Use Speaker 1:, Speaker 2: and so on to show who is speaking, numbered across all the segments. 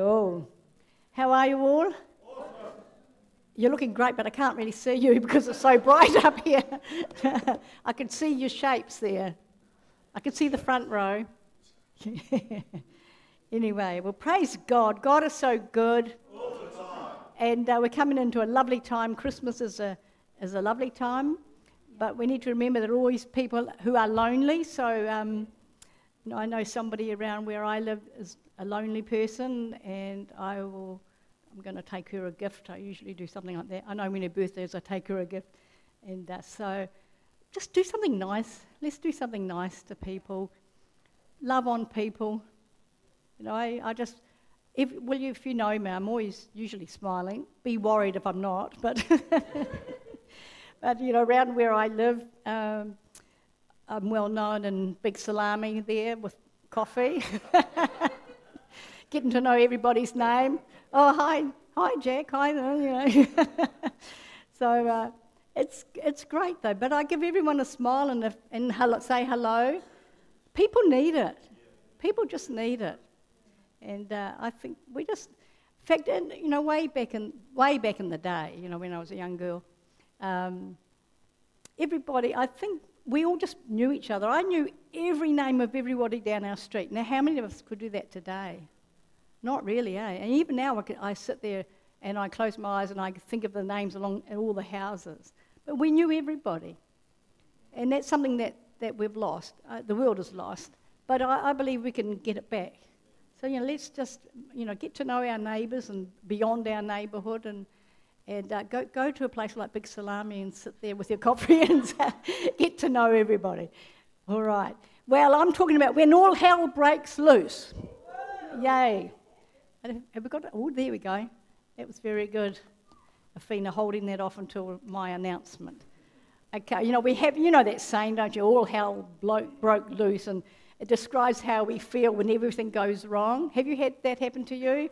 Speaker 1: Cool. How are you all? You're looking great, but I can't really see you because it's so bright up here. I can see your shapes there. I can see the front row. anyway, well, praise God. God is so good. And uh, we're coming into a lovely time. Christmas is a, is a lovely time. But we need to remember there are always people who are lonely. So um, I know somebody around where I live is a lonely person, and I will. I'm going to take her a gift. I usually do something like that. I know when her birthday is, I take her a gift, and uh, so just do something nice. Let's do something nice to people. Love on people. You know, I, I just. If, well, if you know me, I'm always usually smiling. Be worried if I'm not, but but you know, around where I live, um, I'm well known in Big Salami there with coffee. Getting to know everybody's name. Oh, hi, hi, Jack. Hi, you know. so uh, it's it's great though. But I give everyone a smile and, a, and hello, say hello. People need it. People just need it. And uh, I think we just, in fact, you know, way back in way back in the day, you know, when I was a young girl, um, everybody, I think we all just knew each other. I knew every name of everybody down our street. Now, how many of us could do that today? Not really, eh? And even now, I, I sit there and I close my eyes and I think of the names along all the houses. But we knew everybody. And that's something that, that we've lost. Uh, the world has lost. But I, I believe we can get it back. So, you know, let's just, you know, get to know our neighbours and beyond our neighbourhood and, and uh, go, go to a place like Big Salami and sit there with your coffee and get to know everybody. All right. Well, I'm talking about when all hell breaks loose. Yay. Have we got it? Oh, there we go. That was very good. Afina holding that off until my announcement. Okay, you know, we have, you know that saying, don't you? All hell broke loose, and it describes how we feel when everything goes wrong. Have you had that happen to you?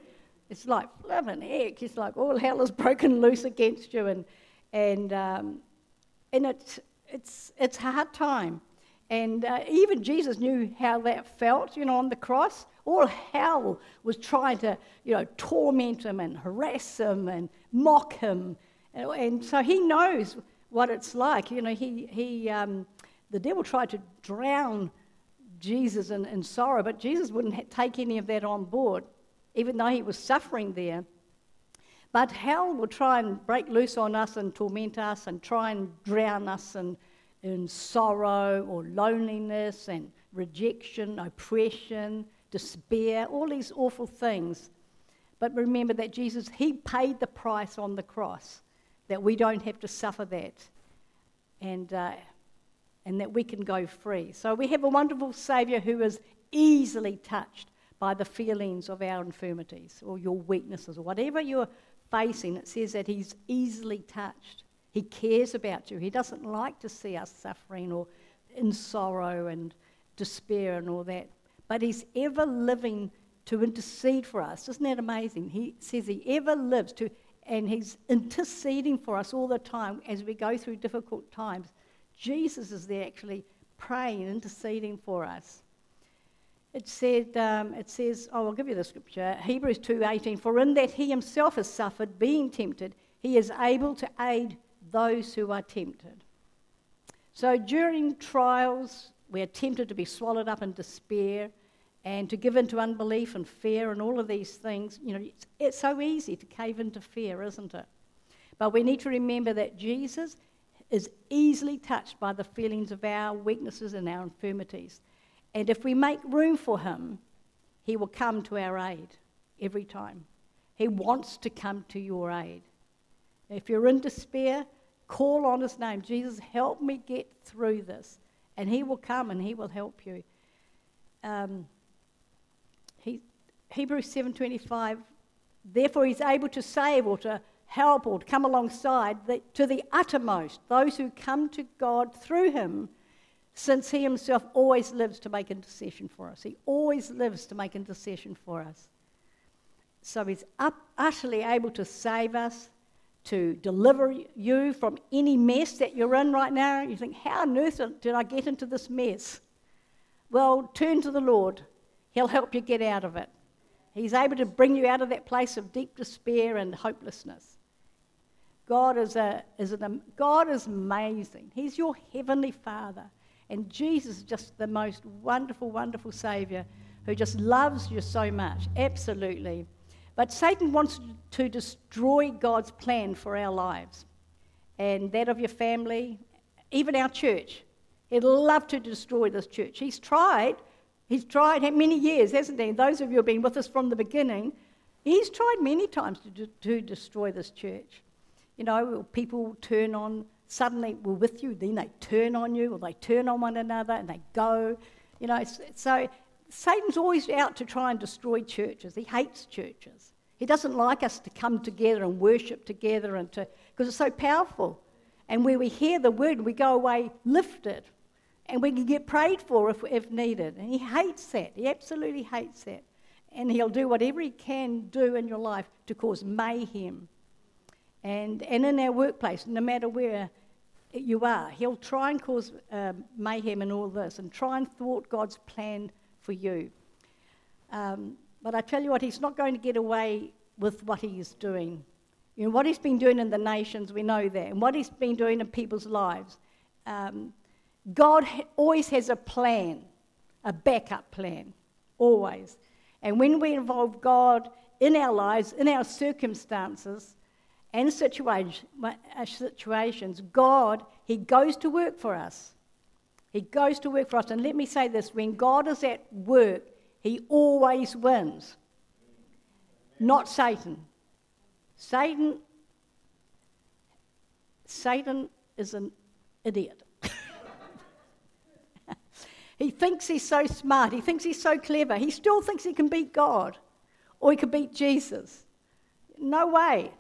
Speaker 1: It's like, flipping heck, it's like all hell is broken loose against you. And, and, um, and it's, it's, it's hard time. And uh, even Jesus knew how that felt, you know, on the cross. All hell was trying to, you know, torment him and harass him and mock him. And, so he knows what it's like. You know, he, he, um, the devil tried to drown Jesus in, in sorrow, but Jesus wouldn't take any of that on board even though he was suffering there. But hell will try and break loose on us and torment us and try and drown us in, in sorrow or loneliness and rejection, oppression, despair, all these awful things. But remember that Jesus, He paid the price on the cross, that we don't have to suffer that, and, uh, and that we can go free. So we have a wonderful Saviour who is easily touched by the feelings of our infirmities or your weaknesses or whatever you're facing. It says that He's easily touched. He cares about you. He doesn't like to see us suffering or in sorrow and despair and all that. But He's ever living to intercede for us. Isn't that amazing? He says He ever lives to, and He's interceding for us all the time as we go through difficult times. Jesus is there actually praying, interceding for us. It said, um, it says, oh, I'll give you the scripture, Hebrews 2.18, for in that he himself has suffered, being tempted, he is able to aid those who are tempted. So during trials, we are tempted to be swallowed up in despair and to give in to unbelief and fear and all of these things. You know, it's, it's so easy to cave into fear, isn't it? But we need to remember that Jesus is easily touched by the feelings of our weaknesses and our infirmities. And if we make room for him, he will come to our aid every time. He wants to come to your aid. If you're in despair, call on his name. Jesus, help me get through this. And he will come and he will help you. Um, he, Hebrews 7.25, therefore he's able to save or to help or to come alongside the, to the uttermost those who come to God through him since he himself always lives to make intercession for us. He always lives to make intercession for us. So he's up, utterly able to save us, to deliver you from any mess that you're in right now. You think, how on earth did I get into this mess? Well, turn to the Lord. He'll help you get out of it. He's able to bring you out of that place of deep despair and hopelessness. God is, a, is an, God is amazing. He's your heavenly Father. And Jesus is just the most wonderful, wonderful Savior who just loves you so much. Absolutely. But Satan wants to destroy God's plan for our lives and that of your family, even our church. He'd love to destroy this church. He's tried. He's tried many years, hasn't he? Those of you who have been with us from the beginning, he's tried many times to, to destroy this church. You know, people turn on, suddenly we're with you, then they turn on you, or they turn on one another and they go. You know, so Satan's always out to try and destroy churches. He hates churches. He doesn't like us to come together and worship together and to, because it's so powerful. And where we hear the word, we go away lifted. And we can get prayed for if, if needed. And he hates that. He absolutely hates that. And he'll do whatever he can do in your life to cause mayhem. And, and in our workplace, no matter where you are, he'll try and cause um, mayhem and all this and try and thwart God's plan for you. Um, but I tell you what, he's not going to get away with what he is doing. You know, what he's been doing in the nations, we know that. And what he's been doing in people's lives. Um, God ha- always has a plan, a backup plan, always. And when we involve God in our lives, in our circumstances, and uh, situations, God, He goes to work for us. He goes to work for us. And let me say this when God is at work, He always wins, not Satan. Satan, Satan is an idiot. he thinks he's so smart. He thinks he's so clever. He still thinks he can beat God or he can beat Jesus. No way.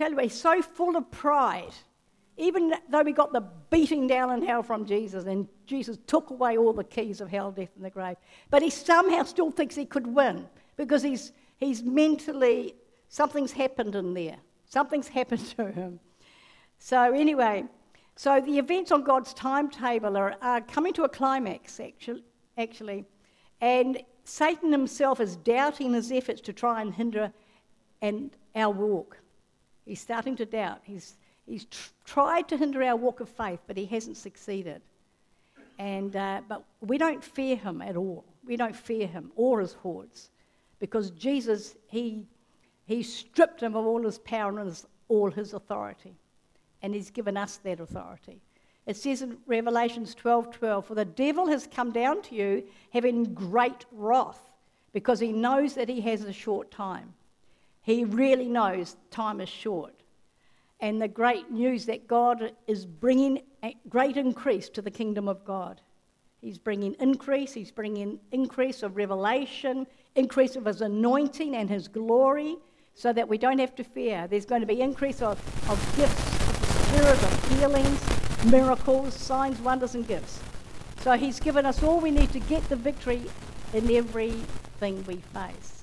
Speaker 1: Tell you, he's so full of pride. Even though we got the beating down in hell from Jesus, and Jesus took away all the keys of hell, death, and the grave, but he somehow still thinks he could win because he's, he's mentally, something's happened in there. Something's happened to him. So, anyway, so the events on God's timetable are, are coming to a climax, actually, actually, and Satan himself is doubting his efforts to try and hinder and our walk. He's starting to doubt. He's, he's tr- tried to hinder our walk of faith, but he hasn't succeeded. And, uh, but we don't fear him at all. We don't fear him or his hordes because Jesus, he, he stripped him of all his power and his, all his authority. And he's given us that authority. It says in Revelations 12 12, For the devil has come down to you having great wrath because he knows that he has a short time. He really knows time is short. And the great news that God is bringing a great increase to the kingdom of God. He's bringing increase, He's bringing increase of revelation, increase of His anointing and His glory, so that we don't have to fear. There's going to be increase of, of gifts of the Spirit, of healings, miracles, signs, wonders, and gifts. So He's given us all we need to get the victory in everything we face.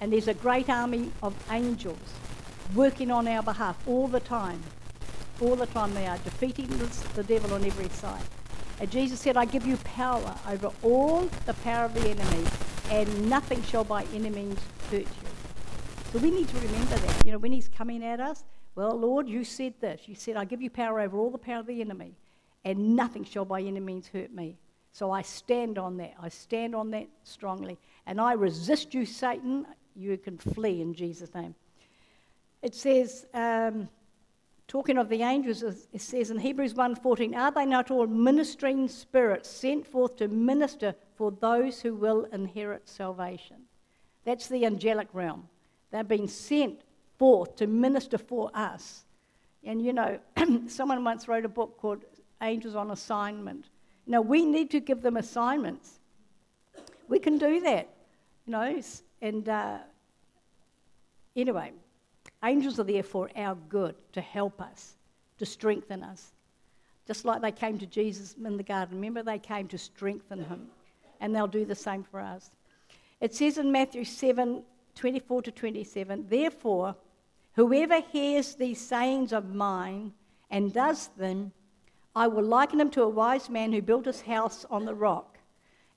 Speaker 1: And there's a great army of angels working on our behalf all the time. All the time they are defeating the devil on every side. And Jesus said, I give you power over all the power of the enemy, and nothing shall by any means hurt you. So we need to remember that. You know, when he's coming at us, well, Lord, you said this. You said, I give you power over all the power of the enemy, and nothing shall by any means hurt me. So I stand on that. I stand on that strongly. And I resist you, Satan you can flee in Jesus' name. It says, um, talking of the angels, it says in Hebrews 1.14, Are they not all ministering spirits sent forth to minister for those who will inherit salvation? That's the angelic realm. They've been sent forth to minister for us. And you know, someone once wrote a book called Angels on Assignment. Now, we need to give them assignments. We can do that, you know, and uh, Anyway, angels are there for our good, to help us, to strengthen us. Just like they came to Jesus in the garden. Remember, they came to strengthen him. And they'll do the same for us. It says in Matthew 7 24 to 27, Therefore, whoever hears these sayings of mine and does them, I will liken him to a wise man who built his house on the rock.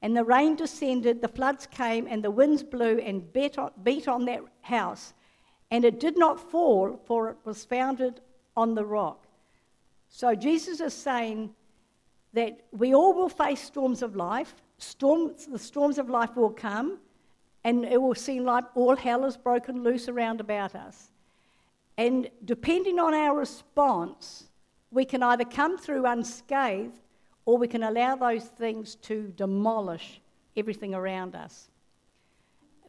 Speaker 1: And the rain descended, the floods came, and the winds blew and beat on, beat on that house. And it did not fall, for it was founded on the rock. So Jesus is saying that we all will face storms of life. Storms, the storms of life will come, and it will seem like all hell is broken loose around about us. And depending on our response, we can either come through unscathed or we can allow those things to demolish everything around us.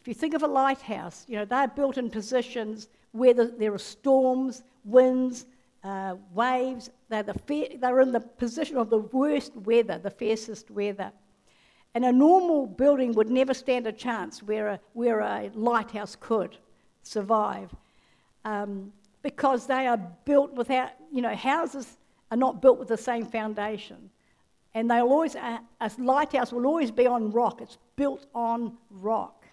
Speaker 1: If you think of a lighthouse, you know, they're built in positions where the, there are storms, winds, uh, waves. They're, the they're in the position of the worst weather, the fiercest weather. And a normal building would never stand a chance where a, where a lighthouse could survive. Um, because they are built without, you know, houses are not built with the same foundation. And they'll always, a, a lighthouse will always be on rock. It's built on rock.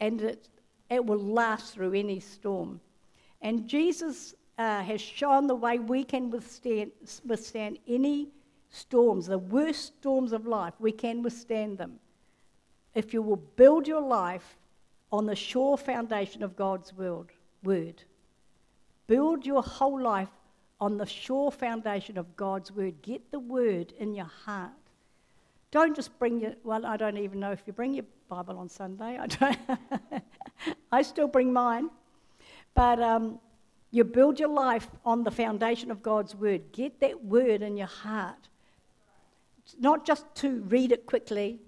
Speaker 1: And it, it will last through any storm. And Jesus uh, has shown the way we can withstand, withstand any storms, the worst storms of life. We can withstand them. If you will build your life on the sure foundation of God's word. word. Build your whole life on the sure foundation of God's word. Get the word in your heart. Don't just bring your, well, I don't even know if you bring your Bible on Sunday. I, don't I still bring mine. But um, you build your life on the foundation of God's word. Get that word in your heart. It's not just to read it quickly,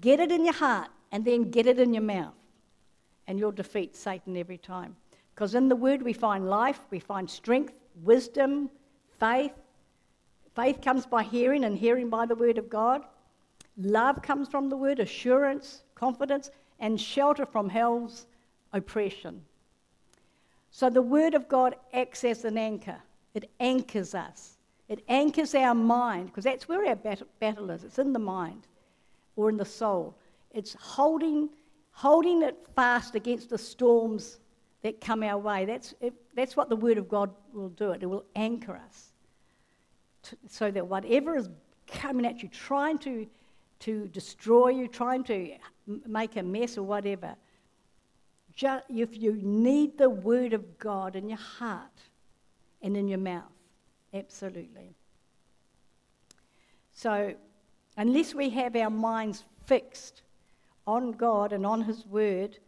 Speaker 1: get it in your heart and then get it in your mouth. And you'll defeat Satan every time. Because in the word we find life, we find strength, wisdom, faith. Faith comes by hearing, and hearing by the word of God. Love comes from the word, assurance, confidence, and shelter from hell's oppression. So the word of God acts as an anchor, it anchors us, it anchors our mind, because that's where our battle is. It's in the mind or in the soul. It's holding, holding it fast against the storms that come our way. That's, it, that's what the Word of God will do. It, it will anchor us to, so that whatever is coming at you, trying to, to destroy you, trying to make a mess or whatever, just, if you need the Word of God in your heart and in your mouth, absolutely. So, unless we have our minds fixed on God and on His Word,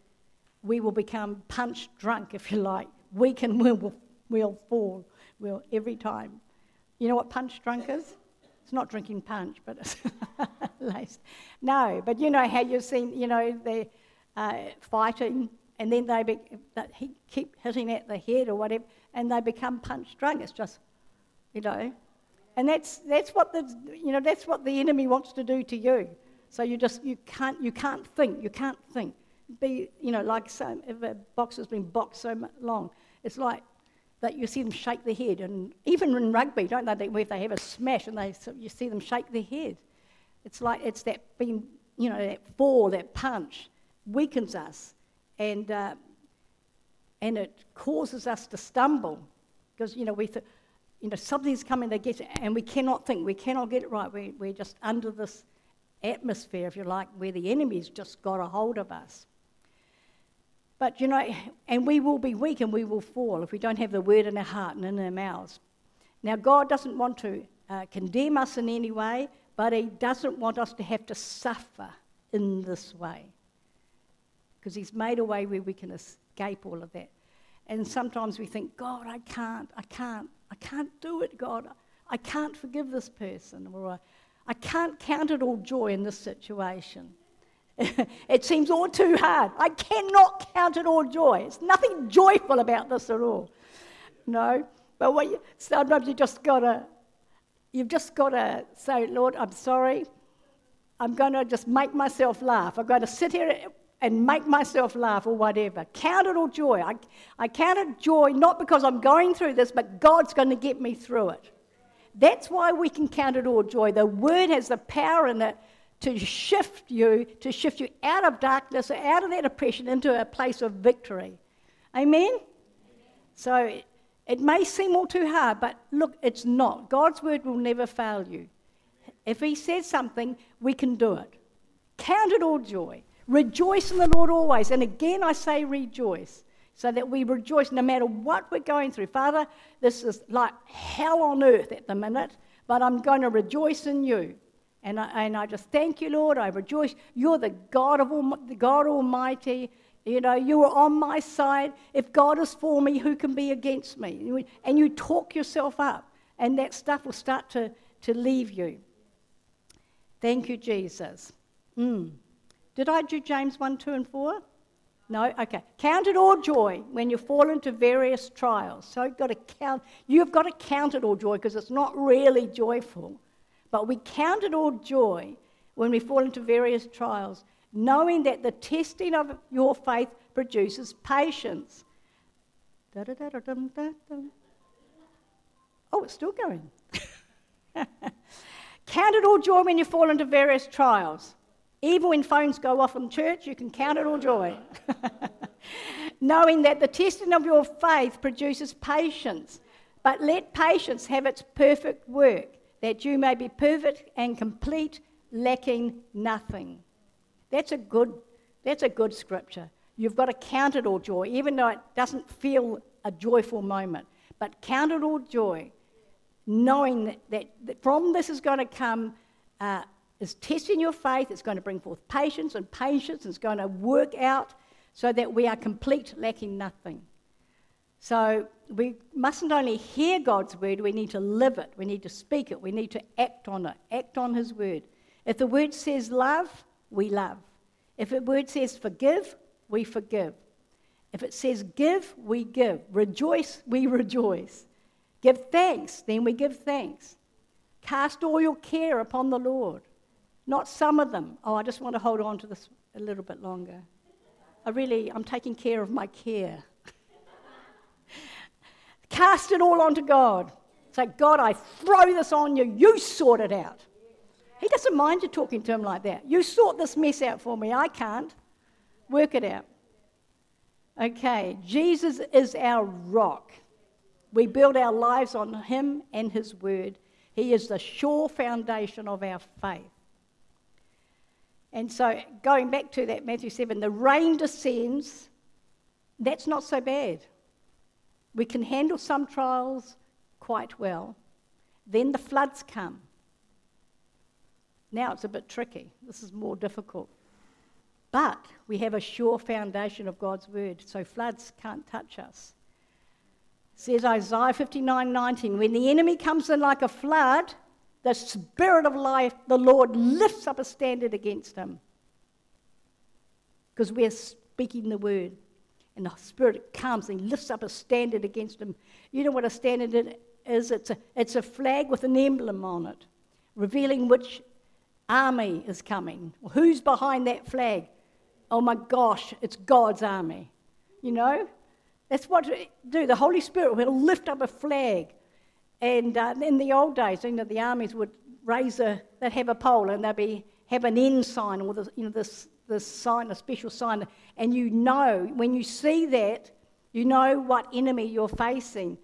Speaker 1: we will become punch drunk, if you like. We can, we'll, we'll fall we'll, every time. You know what punch drunk is? It's not drinking punch, but it's laced. No, but you know how you've seen, you know, they're uh, fighting and then they be, he keep hitting at the head or whatever, and they become punch drunk. It's just, you know, and that's that's what the you know that's what the enemy wants to do to you. So you just you can't you can't think you can't think be, you know, like some, if a boxer's been boxed so long, it's like that you see them shake their head. And even in rugby, don't they, If they have a smash and they, you see them shake their head. It's like it's that being, you know, that fall, that punch weakens us. And, uh, and it causes us to stumble because, you know, we th- you know, something's coming to get it, and we cannot think, we cannot get it right. We, we're just under this atmosphere, if you like, where the enemy's just got a hold of us. But you know, and we will be weak and we will fall if we don't have the word in our heart and in our mouths. Now, God doesn't want to uh, condemn us in any way, but He doesn't want us to have to suffer in this way. Because He's made a way where we can escape all of that. And sometimes we think, God, I can't, I can't, I can't do it, God. I can't forgive this person, or I can't count it all joy in this situation. it seems all too hard. I cannot count it all joy. It's nothing joyful about this at all. No, but what you, sometimes you just gotta, you've just gotta say, Lord, I'm sorry. I'm to just make myself laugh. I'm to sit here and make myself laugh or whatever. Count it all joy. I, I count it joy not because I'm going through this, but God's going to get me through it. That's why we can count it all joy. The word has the power in it to shift you, to shift you out of darkness, out of that oppression into a place of victory. Amen? So it may seem all too hard, but look, it's not. God's word will never fail you. If He says something, we can do it. Count it all joy. Rejoice in the Lord always. And again, I say rejoice. So that we rejoice no matter what we're going through. Father, this is like hell on earth at the minute, but I'm going to rejoice in you. And I, and I just thank you, Lord. I rejoice. You're the God of all, the God Almighty. You know, you are on my side. If God is for me, who can be against me? And you talk yourself up, and that stuff will start to, to leave you. Thank you, Jesus. Mm. Did I do James 1, 2, and 4? No? Okay. Count it all joy when you fall into various trials. So you've got to count, you've got to count it all joy because it's not really joyful. But we count it all joy when we fall into various trials, knowing that the testing of your faith produces patience. Oh, it's still going. count it all joy when you fall into various trials. Even when phones go off in church, you can count it all joy. Knowing that the testing of your faith produces patience. But let patience have its perfect work, that you may be perfect and complete, lacking nothing. That's a good, that's a good scripture. You've got to count it all joy, even though it doesn't feel a joyful moment. But count it all joy, knowing that, that, from this is going to come uh, is testing your faith. It's going to bring forth patience, and patience is going to work out so that we are complete, lacking nothing. So we mustn't only hear God's word, we need to live it, we need to speak it, we need to act on it, act on His word. If the word says love, we love. If the word says forgive, we forgive. If it says give, we give. Rejoice, we rejoice. Give thanks, then we give thanks. Cast all your care upon the Lord. Not some of them. Oh, I just want to hold on to this a little bit longer. I really, I'm taking care of my care. Cast it all onto God. Say, God, I throw this on you. You sort it out. He doesn't mind you talking to him like that. You sort this mess out for me. I can't. Work it out. Okay, Jesus is our rock. We build our lives on him and his word. He is the sure foundation of our faith. And so, going back to that, Matthew 7, the rain descends. That's not so bad. We can handle some trials quite well. Then the floods come. Now it's a bit tricky. This is more difficult. But we have a sure foundation of God's word, so floods can't touch us. says Isaiah 59 19, when the enemy comes in like a flood, the Spirit of life, the Lord lifts up a standard against him. Because we're speaking the word. And the Spirit comes and lifts up a standard against them. You know what a standard is? It's a, it's a flag with an emblem on it, revealing which army is coming. Who's behind that flag? Oh my gosh, it's God's army. You know? That's what do. The Holy Spirit will lift up a flag and uh, in the old days, you know, the armies would raise a, they'd have a pole and they'd be, have an ensign or you know, this, this sign, a special sign. And you know, when you see that, you know what enemy you're facing.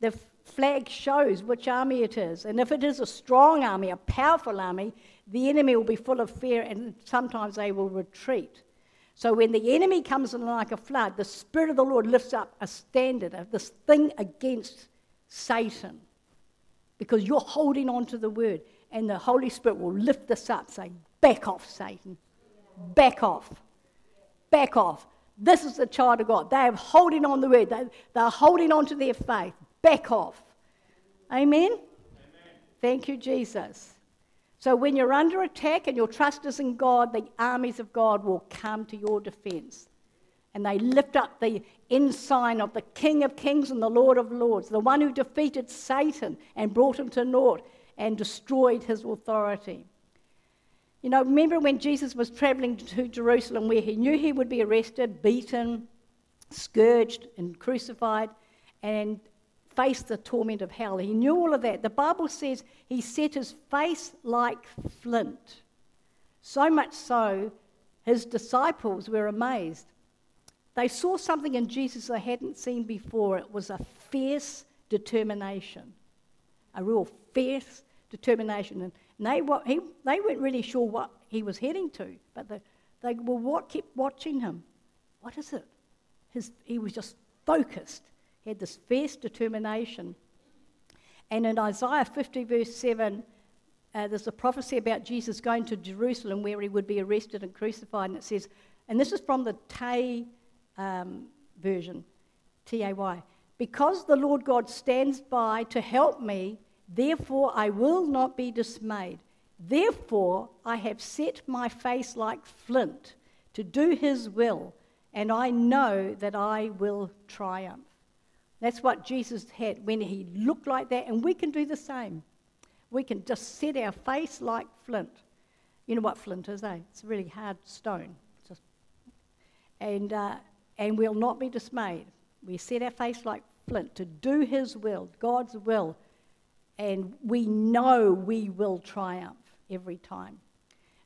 Speaker 1: The flag shows which army it is. And if it is a strong army, a powerful army, the enemy will be full of fear and sometimes they will retreat. So when the enemy comes in like a flood, the Spirit of the Lord lifts up a standard, this thing against Satan because you're holding on to the word. And the Holy Spirit will lift us up, saying, Back off, Satan. Back off. Back off. This is the child of God. They are holding on the word, they, they're holding on to their faith. Back off. Amen? Amen? Thank you, Jesus. So when you're under attack and your trust is in God, the armies of God will come to your defense. And they lift up the ensign of the King of Kings and the Lord of Lords, the one who defeated Satan and brought him to naught and destroyed his authority. You know, remember when Jesus was traveling to Jerusalem where he knew he would be arrested, beaten, scourged, and crucified, and face the torment of hell. He knew all of that. The Bible says he set his face like flint. So much so, his disciples were amazed. They saw something in Jesus they hadn't seen before. It was a fierce determination, a real fierce determination. And, they, what, he, they weren't really sure what he was heading to, but the, they were what kept watching him. What is it? His, he was just focused. He had this fierce determination. And in Isaiah 50, verse 7, uh, there's a prophecy about Jesus going to Jerusalem where he would be arrested and crucified. And it says, and this is from the Tay um, version, T A Y. Because the Lord God stands by to help me, therefore I will not be dismayed. Therefore I have set my face like flint to do his will, and I know that I will triumph. That's what Jesus had when he looked like that, and we can do the same. We can just set our face like flint. You know what flint is, eh? It's a really hard stone. Just, and, uh, and we'll not be dismayed. We set our face like flint to do His will, God's will, and we know we will triumph every time.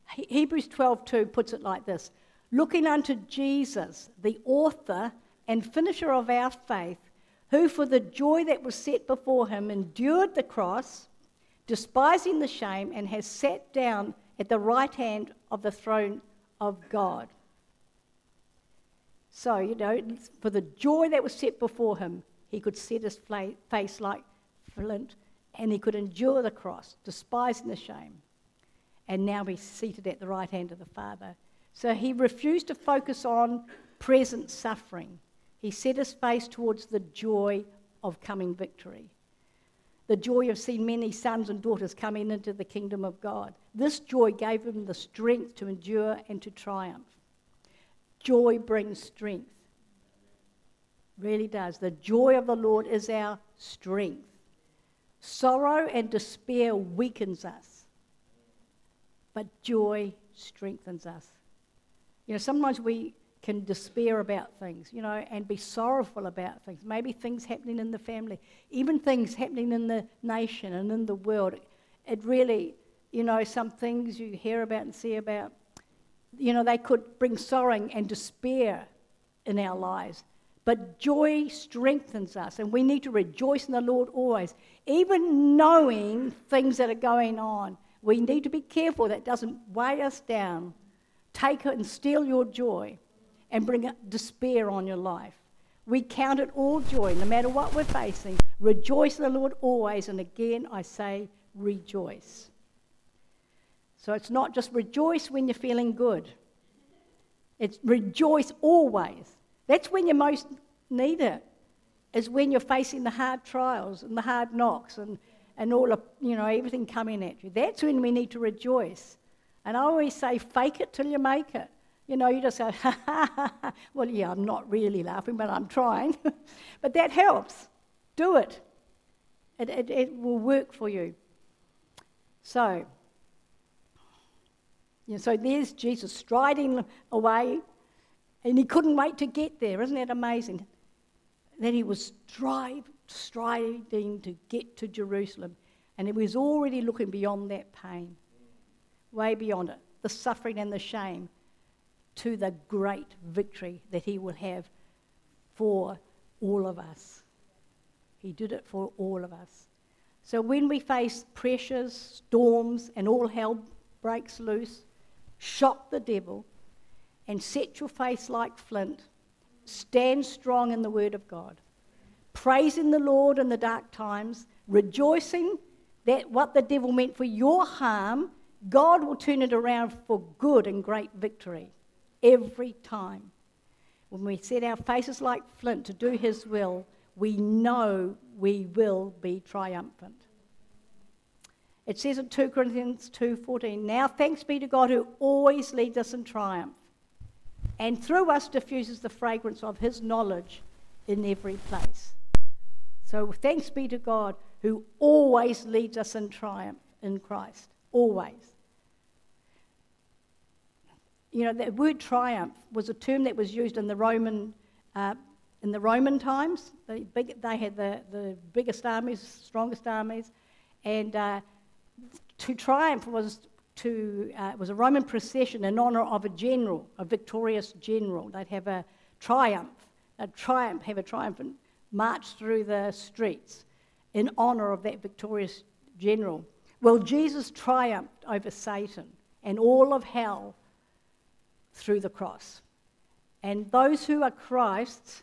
Speaker 1: Hebrews 12:2 puts it like this: Looking unto Jesus, the author and finisher of our faith, who for the joy that was set before him endured the cross, despising the shame, and has sat down at the right hand of the throne of God. So, you know, for the joy that was set before him, he could set his face like flint and he could endure the cross, despising the shame. And now he's seated at the right hand of the Father. So he refused to focus on present suffering. He set his face towards the joy of coming victory. The joy of seeing many sons and daughters coming into the kingdom of God. This joy gave him the strength to endure and to triumph. Joy brings strength. Really does. The joy of the Lord is our strength. Sorrow and despair weakens us, but joy strengthens us. You know, sometimes we can despair about things, you know, and be sorrowful about things. Maybe things happening in the family, even things happening in the nation and in the world. It really, you know, some things you hear about and see about you know, they could bring sorrow and despair in our lives. But joy strengthens us, and we need to rejoice in the Lord always. Even knowing things that are going on, we need to be careful that doesn't weigh us down, take it and steal your joy, and bring despair on your life. We count it all joy, no matter what we're facing. Rejoice in the Lord always, and again I say, rejoice. So it's not just rejoice when you're feeling good, it's rejoice always. That's when you most need it, is when you're facing the hard trials and the hard knocks and, and all of, you know, everything coming at you. That's when we need to rejoice. And I always say, fake it till you make it. You know, you just go, ha ha ha. Well, yeah, I'm not really laughing, but I'm trying. but that helps. Do it. It, it. it will work for you. So, you know, so there's Jesus striding away, and he couldn't wait to get there. Isn't that amazing? That he was strive, striding to get to Jerusalem, and he was already looking beyond that pain, way beyond it, the suffering and the shame, to the great victory that he will have for all of us. He did it for all of us. So when we face pressures, storms, and all hell breaks loose, shock the devil, and set your face like flint. Stand strong in the word of God. Praising the Lord in the dark times, rejoicing that what the devil meant for your harm, God will turn it around for good and great victory every time. When we set our faces like flint to do his will, we know we will be triumphant. It says in 2 Corinthians 2:14, "Now thanks be to God who always leads us in triumph, and through us diffuses the fragrance of his knowledge in every place." So thanks be to God who always leads us in triumph in Christ, always. You know, the word triumph was a term that was used in the Roman uh, in the Roman times. The big, they had the, the biggest armies, strongest armies, and uh, to triumph was to uh, was a Roman procession in honor of a general, a victorious general. They'd have a triumph, a triumph, have a triumphant march through the streets in honor of that victorious general. Well, Jesus triumphed over Satan and all of hell through the cross. And those who are Christ's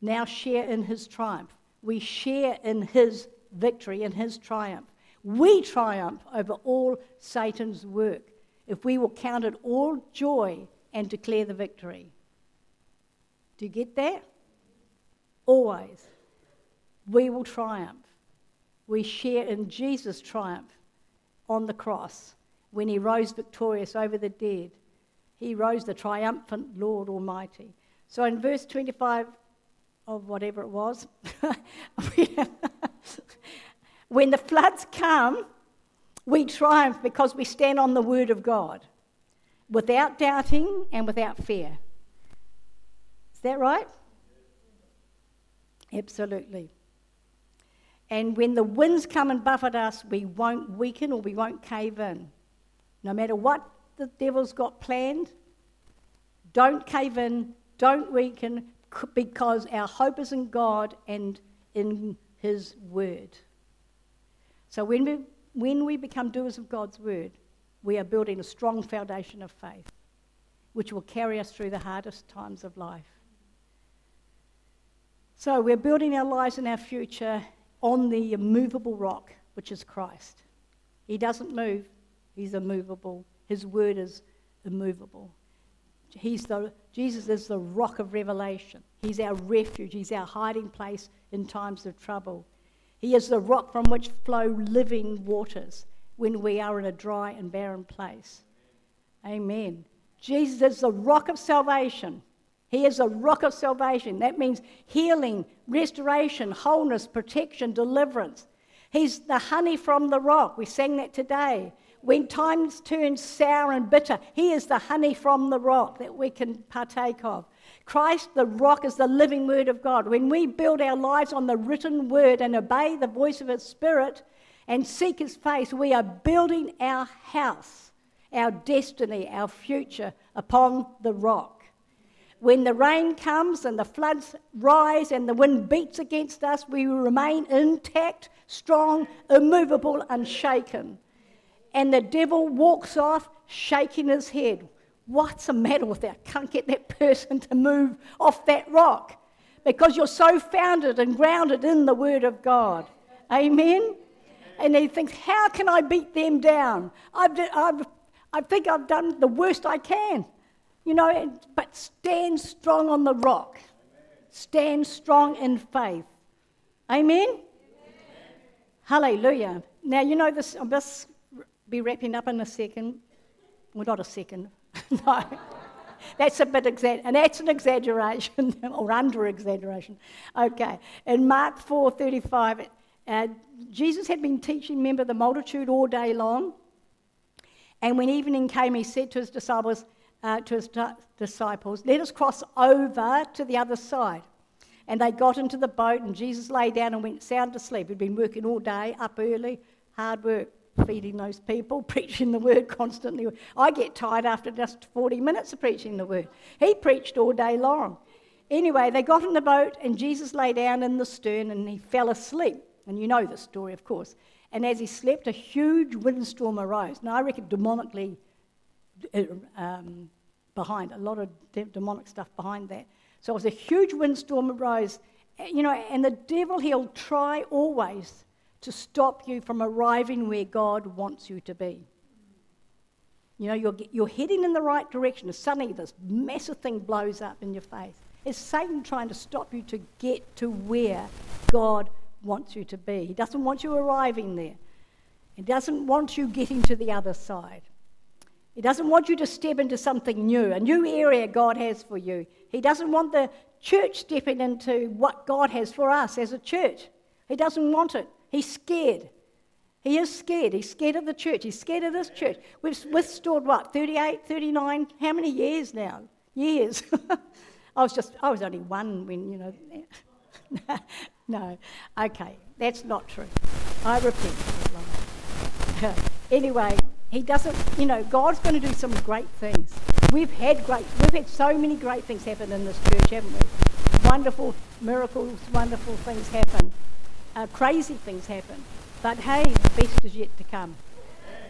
Speaker 1: now share in his triumph. We share in his victory, in his triumph. We triumph over all Satan's work if we will count it all joy and declare the victory. Do you get that? Always. We will triumph. We share in Jesus' triumph on the cross when he rose victorious over the dead. He rose the triumphant Lord Almighty. So in verse 25 of whatever it was, when the floods come, we triumph because we stand on the word of God without doubting and without fear. Is that right? Absolutely. And when the winds come and buffet us, we won't weaken or we won't cave in. No matter what the devil's got planned, don't cave in, don't weaken, because our hope is in God and in His Word. So when we, when we become doers of God's Word, we are building a strong foundation of faith, which will carry us through the hardest times of life. So we're building our lives and our future on the immovable rock, which is Christ. He doesn't move, He's immovable. His word is immovable. He's the, Jesus is the rock of revelation. He's our refuge. He's our hiding place in times of trouble. He is the rock from which flow living waters when we are in a dry and barren place. Amen. Jesus is the rock of salvation. He is a rock of salvation. That means healing, restoration, wholeness, protection, deliverance. He's the honey from the rock. We sang that today. When times turn sour and bitter, He is the honey from the rock that we can partake of. Christ, the rock, is the living word of God. When we build our lives on the written word and obey the voice of His Spirit and seek His face, we are building our house, our destiny, our future upon the rock when the rain comes and the floods rise and the wind beats against us, we will remain intact, strong, immovable, unshaken. And the devil walks off shaking his head. What's the matter with that? I Can't get that person to move off that rock because you're so founded and grounded in the Word of God. Amen? And he thinks, how can I beat them down? I've, I've, I think I've done the worst I can. You know, but stand strong on the rock. Stand strong in faith. Amen? Amen? Hallelujah. Now, you know this, I'll just be wrapping up in a second. Well, not a second. no. That's a bit exa- and that's an exaggeration or under exaggeration. Okay. In Mark 4:35, uh, Jesus had been teaching, remember, the multitude all day long. And when evening came, he said to his disciples, uh, to his disciples, Let us cross over to the other side. And they got into the boat, and Jesus lay down and went sound asleep. He'd been working all day, up early, hard work, feeding those people, preaching the word constantly. I get tired after just 40 minutes of preaching the word. He preached all day long. Anyway, they got in the boat, and Jesus lay down in the stern and he fell asleep. And you know the story, of course. And as he slept, a huge windstorm arose. Now, I reckon demonically um, behind, a lot of de- demonic stuff behind that. So it was a huge windstorm arose, you know, and the devil, he'll try always to stop you from arriving where God wants you to be. You know, you're, you're heading in the right direction, and suddenly this massive thing blows up in your face. It's Satan trying to stop you to get to where God wants you to be. He doesn't want you arriving there. He doesn't want you getting to the other side. He doesn't want you to step into something new, a new area God has for you. He doesn't want the church stepping into what God has for us as a church. He doesn't want it. He's scared. He is scared. He's scared of the church. He's scared of this church. We've withstood what, 38, 39, how many years now? Years. I was just, I was only one when, you know. no. Okay, that's not true. I repent. anyway, he doesn't, you know, God's going to do some great things. We've had great, we've had so many great things happen in this church, haven't we? Wonderful miracles, wonderful things happen. Uh, crazy things happen. But hey, the best is yet to come.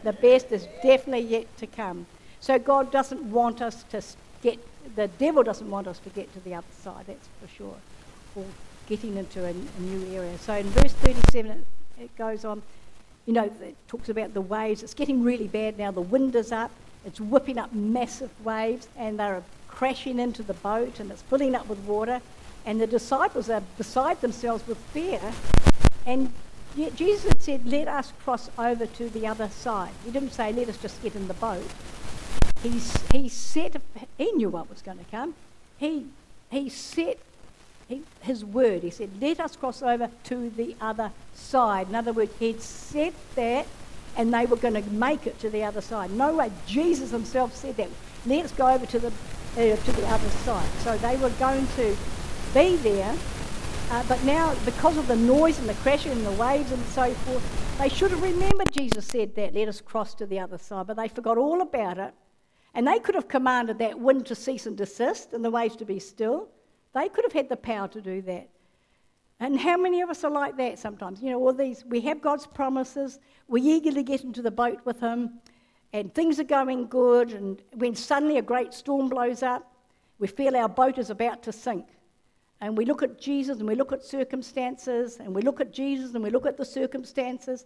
Speaker 1: The best is definitely yet to come. So God doesn't want us to get, the devil doesn't want us to get to the other side, that's for sure, or getting into a, a new area. So in verse 37, it, it goes on, you know, it talks about the waves. It's getting really bad now. The wind is up, it's whipping up massive waves, and they're crashing into the boat, and it's filling up with water. And the disciples are beside themselves with fear. And Jesus had said, Let us cross over to the other side. He didn't say, Let us just get in the boat. He's, he said, he knew what was going to come. He, he set he, his word. He said, Let us cross over to the other side. In other words, he'd said that and they were going to make it to the other side. No way. Jesus himself said that. Let's go over to the, uh, to the other side. So they were going to be there. Uh, but now, because of the noise and the crashing and the waves and so forth, they should have remembered Jesus said that, let us cross to the other side. But they forgot all about it. And they could have commanded that wind to cease and desist and the waves to be still. They could have had the power to do that. And how many of us are like that sometimes? You know, all these, we have God's promises, we eagerly get into the boat with Him, and things are going good, and when suddenly a great storm blows up, we feel our boat is about to sink. And we look at Jesus and we look at circumstances, and we look at Jesus and we look at the circumstances.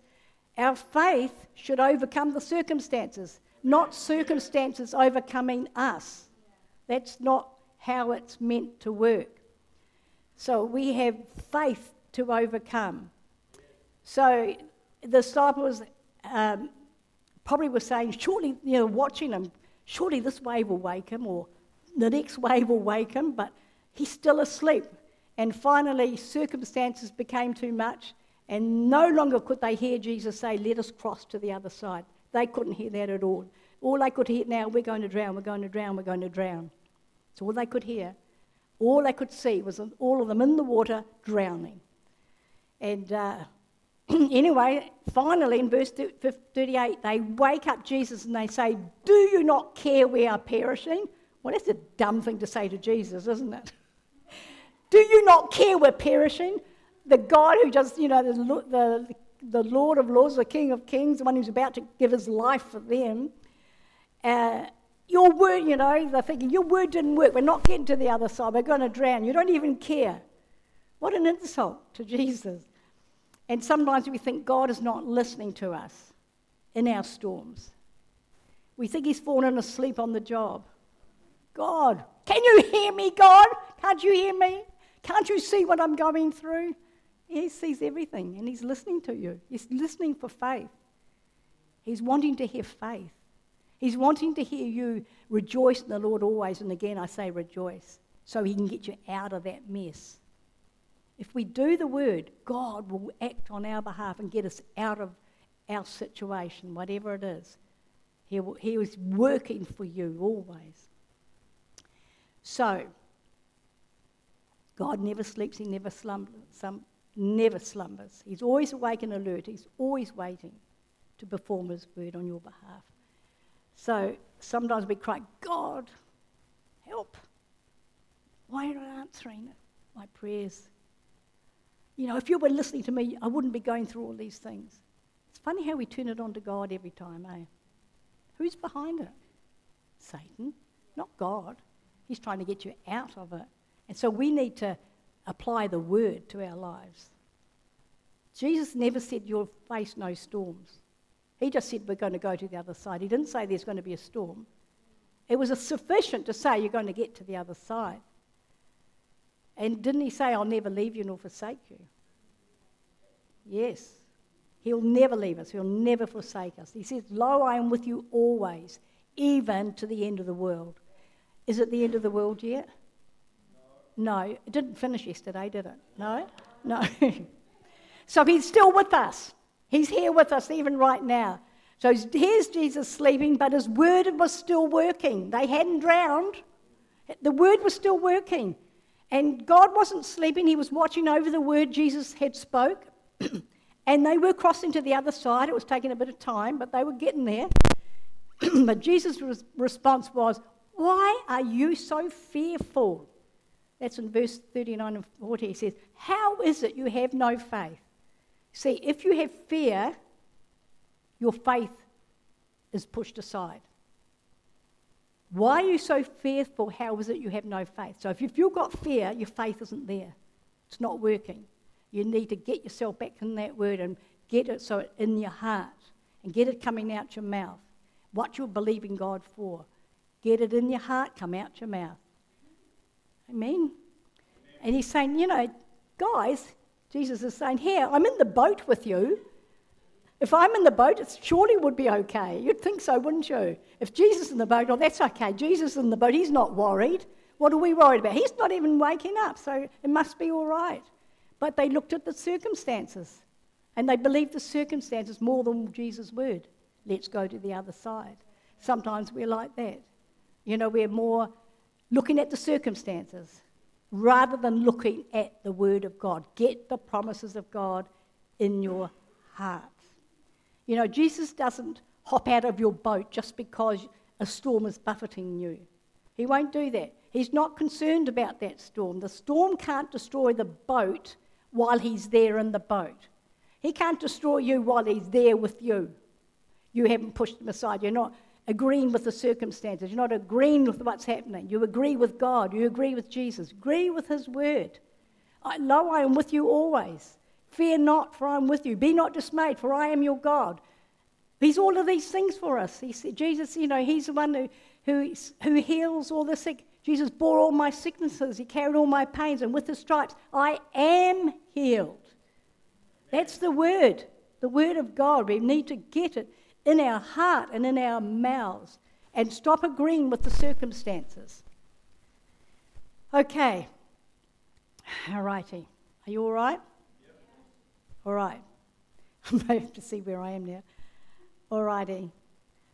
Speaker 1: Our faith should overcome the circumstances, not circumstances overcoming us. That's not how it's meant to work. So we have faith to overcome. So the disciples um, probably were saying, surely, you know, watching them, surely this wave will wake him, or the next wave will wake him, but he's still asleep. And finally, circumstances became too much, and no longer could they hear Jesus say, Let us cross to the other side. They couldn't hear that at all. All they could hear now, we're going to drown, we're going to drown, we're going to drown. That's all they could hear. All they could see was all of them in the water drowning. And uh, anyway, finally, in verse 38, they wake up Jesus and they say, Do you not care we are perishing? Well, that's a dumb thing to say to Jesus, isn't it? Do you not care we're perishing? The God who just, you know, the, the, the Lord of Lords, the King of Kings, the one who's about to give his life for them. Uh, your word, you know, they're thinking, your word didn't work. We're not getting to the other side. We're going to drown. You don't even care. What an insult to Jesus. And sometimes we think God is not listening to us in our storms. We think He's fallen asleep on the job. God, can you hear me, God? Can't you hear me? Can't you see what I'm going through? He sees everything and He's listening to you. He's listening for faith. He's wanting to hear faith. He's wanting to hear you rejoice in the Lord always. And again, I say rejoice, so He can get you out of that mess. If we do the word, God will act on our behalf and get us out of our situation, whatever it is. He, will, he is working for you always. So, God never sleeps, He never never slumbers. He's always awake and alert. He's always waiting to perform His word on your behalf. So sometimes we cry, God, help. Why are you not answering my prayers? You know, if you were listening to me, I wouldn't be going through all these things. It's funny how we turn it on to God every time, eh? Who's behind it? Satan, not God. He's trying to get you out of it. And so we need to apply the word to our lives. Jesus never said you'll face no storms. He just said, We're going to go to the other side. He didn't say there's going to be a storm. It was sufficient to say you're going to get to the other side. And didn't he say, I'll never leave you nor forsake you? Yes. He'll never leave us. He'll never forsake us. He says, Lo, I am with you always, even to the end of the world. Is it the end of the world yet? No. It didn't finish yesterday, did it? No? No. so he's still with us. He's here with us even right now. So here's Jesus sleeping, but his word was still working. They hadn't drowned. The word was still working. And God wasn't sleeping, he was watching over the word Jesus had spoke. and they were crossing to the other side. It was taking a bit of time, but they were getting there. but Jesus' response was, Why are you so fearful? That's in verse 39 and 40. He says, How is it you have no faith? See, if you have fear, your faith is pushed aside. Why are you so fearful? How is it you have no faith? So, if you've got fear, your faith isn't there. It's not working. You need to get yourself back in that word and get it so in your heart and get it coming out your mouth. What you're believing God for. Get it in your heart, come out your mouth. Amen. And he's saying, you know, guys, Jesus is saying, here, I'm in the boat with you. If I'm in the boat, it surely would be okay. You'd think so, wouldn't you? If Jesus is in the boat, oh, that's okay. Jesus is in the boat. He's not worried. What are we worried about? He's not even waking up, so it must be all right. But they looked at the circumstances and they believed the circumstances more than Jesus' word. Let's go to the other side. Sometimes we're like that. You know, we're more looking at the circumstances rather than looking at the Word of God. Get the promises of God in your heart. You know, Jesus doesn't hop out of your boat just because a storm is buffeting you. He won't do that. He's not concerned about that storm. The storm can't destroy the boat while he's there in the boat. He can't destroy you while he's there with you. You haven't pushed him aside. You're not agreeing with the circumstances. You're not agreeing with what's happening. You agree with God. You agree with Jesus. Agree with His word. I, lo, I am with you always. Fear not, for I am with you. Be not dismayed, for I am your God. He's all of these things for us. He, said, Jesus, you know, He's the one who, who, who heals all the sick. Jesus bore all my sicknesses. He carried all my pains, and with His stripes, I am healed. That's the word, the word of God. We need to get it in our heart and in our mouths and stop agreeing with the circumstances. Okay. All righty. Are you all right? Yep. All right. I have to see where I am now. All righty.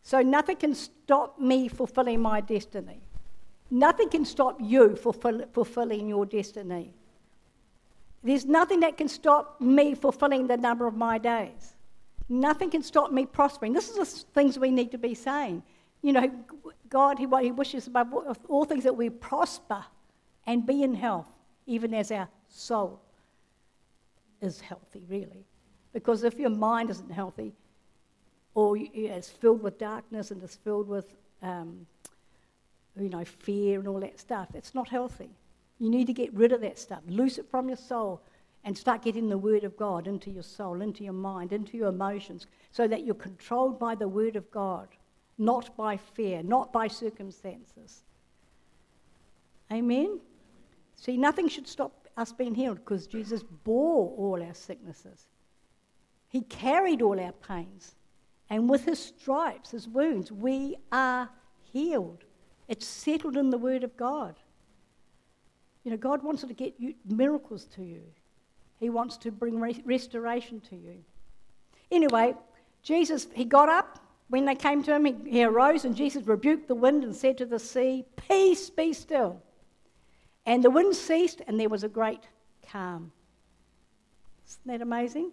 Speaker 1: So nothing can stop me fulfilling my destiny. Nothing can stop you fulfill, fulfilling your destiny. There's nothing that can stop me fulfilling the number of my days. Nothing can stop me prospering. This is the things we need to be saying. You know, God, He, he wishes above all things that we prosper and be in health, even as our soul is healthy, really. Because if your mind isn't healthy, or it's filled with darkness and it's filled with, um, you know, fear and all that stuff, it's not healthy. You need to get rid of that stuff. Loose it from your soul and start getting the Word of God into your soul, into your mind, into your emotions, so that you're controlled by the Word of God, not by fear, not by circumstances. Amen? See, nothing should stop us being healed because Jesus bore all our sicknesses. He carried all our pains. And with his stripes, his wounds, we are healed. It's settled in the Word of God. You know, God wants to get you, miracles to you. He wants to bring re- restoration to you. Anyway, Jesus, he got up. When they came to him, he, he arose, and Jesus rebuked the wind and said to the sea, Peace, be still. And the wind ceased, and there was a great calm. Isn't that amazing?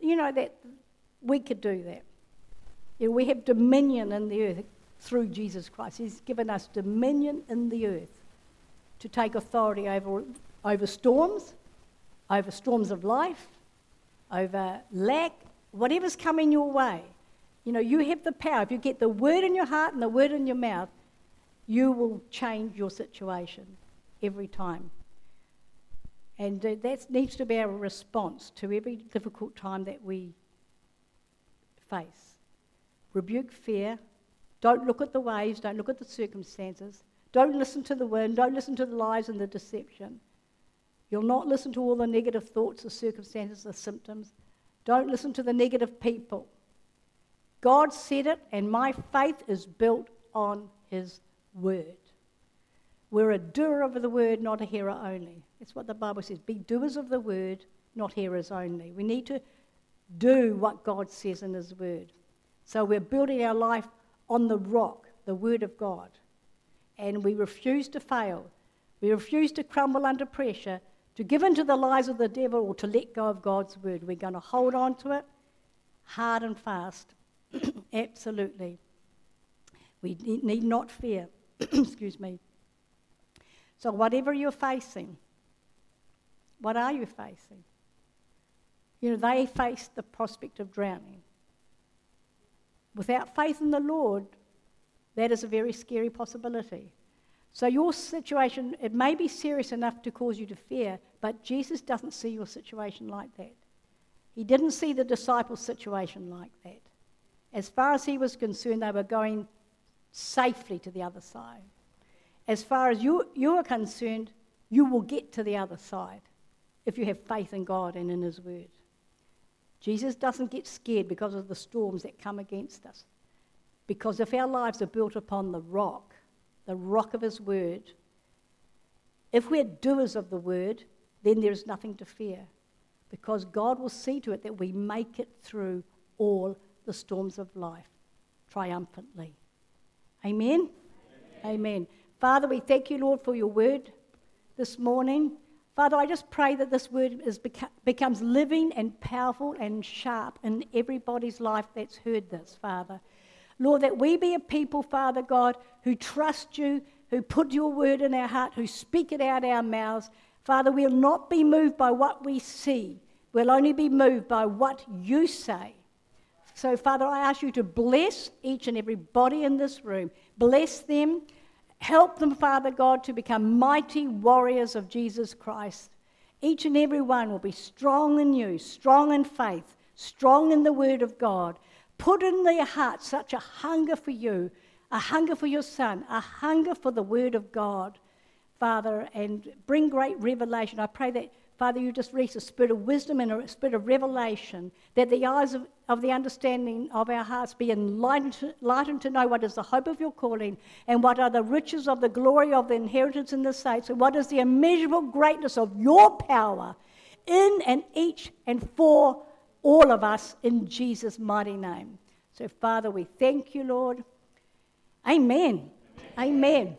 Speaker 1: You know that we could do that. You know, we have dominion in the earth through Jesus Christ. He's given us dominion in the earth to take authority over, over storms, over storms of life, over lack, whatever's coming your way. You know, you have the power. If you get the word in your heart and the word in your mouth, you will change your situation every time. And uh, that needs to be our response to every difficult time that we face. Rebuke fear. Don't look at the waves. Don't look at the circumstances. Don't listen to the wind. Don't listen to the lies and the deception. You'll not listen to all the negative thoughts, the circumstances, the symptoms. Don't listen to the negative people. God said it, and my faith is built on His word. We're a doer of the word, not a hearer only. That's what the Bible says. Be doers of the word, not hearers only. We need to do what God says in His word. So we're building our life on the rock, the word of God. And we refuse to fail. We refuse to crumble under pressure to give in to the lies of the devil or to let go of God's word. We're going to hold on to it hard and fast. Absolutely. We need not fear. Excuse me. So, whatever you're facing, what are you facing? You know, they faced the prospect of drowning. Without faith in the Lord, that is a very scary possibility. So, your situation, it may be serious enough to cause you to fear, but Jesus doesn't see your situation like that. He didn't see the disciples' situation like that. As far as he was concerned, they were going safely to the other side. As far as you, you are concerned, you will get to the other side if you have faith in God and in His Word. Jesus doesn't get scared because of the storms that come against us. Because if our lives are built upon the rock, the rock of His Word, if we're doers of the Word, then there is nothing to fear. Because God will see to it that we make it through all the storms of life triumphantly. Amen? Amen. Amen. Father, we thank you, Lord, for your word this morning. Father, I just pray that this word is, becomes living and powerful and sharp in everybody's life that's heard this, Father. Lord, that we be a people, Father God, who trust you, who put your word in our heart, who speak it out our mouths. Father, we'll not be moved by what we see. We'll only be moved by what you say. So, Father, I ask you to bless each and every body in this room. Bless them. Help them, Father God, to become mighty warriors of Jesus Christ. Each and every one will be strong in you, strong in faith, strong in the Word of God. Put in their hearts such a hunger for you, a hunger for your Son, a hunger for the Word of God, Father, and bring great revelation. I pray that Father, you just release a spirit of wisdom and a spirit of revelation, that the eyes of, of the understanding of our hearts be enlightened enlightened to know what is the hope of your calling, and what are the riches of the glory of the inheritance in the saints, and what is the immeasurable greatness of your power in and each and for all of us in Jesus' mighty name. So, Father, we thank you, Lord. Amen. Amen. Amen.